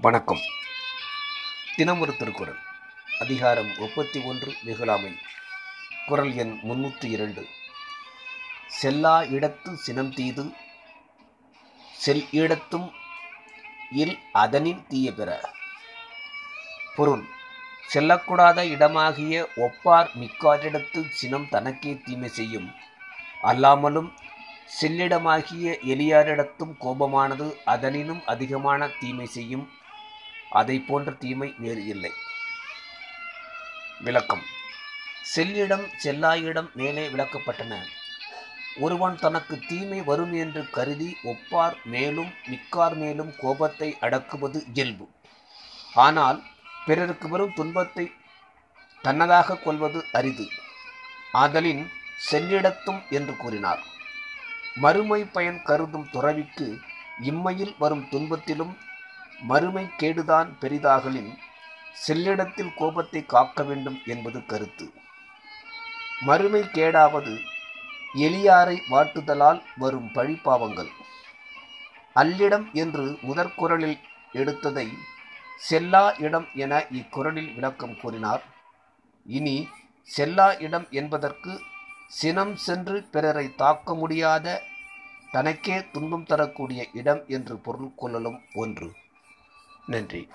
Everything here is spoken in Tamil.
வணக்கம். தினம் ஒரு திருக்குறள். அதிகாரம் முப்பத்தி ஒன்று வெகுளாமை. குறள் எண் முன்னூற்றி இரண்டு. செல்லா இடத்து சினம் தீது செல் இடத்தும் இல் அதனின் தீய பெற. பொருள் செல்லக்கூடாத இடமாகிய ஒப்பார் மிக்காரிடத்து சினம் தனக்கே தீமை செய்யும். அல்லாமலும் செல்லிடமாகிய எளியாரிடத்தும் கோபமானது அதனினும் அதிகமான தீமை செய்யும். அதை போன்ற தீமை வேறு இல்லை. விளக்கம். செல்லிடம் செல்லாயிடம் மேலே விளக்கப்பட்டன. ஒருவன் தனக்கு தீமை வரும் என்று கருதி ஒப்பார் மேலும் மிக்கார் மேலும் கோபத்தை அடக்குவது இயல்பு. ஆனால் பிறருக்கு வரும் துன்பத்தை தன்னதாக கொள்வது அரிது. ஆதலின் செல்லிடத்தும் என்று கூறினார். மறுமை பயன் கருதும் துறவிக்கு இம்மையில் வரும் துன்பத்திலும் மறுமை கேடுதான் பெரிதாகலின் செல்லிடத்தில் கோபத்தை காக்க வேண்டும் என்பது கருத்து. மறுமை கேடாவது எளியாரை வாட்டுதலால் வரும் பழிப்பாவங்கள். அல்லிடம் என்று முதற்குரலில் எடுத்ததை செல்லா இடம் என இக்குரலில் விளக்கம் கூறினார். இனி செல்லா இடம் என்பதற்கு சினம் சென்று பிறரை தாக்க முடியாத தனக்கே துன்பம் தரக்கூடிய இடம் என்று பொருள் கொள்ளலும் ஒன்று. நன்றி.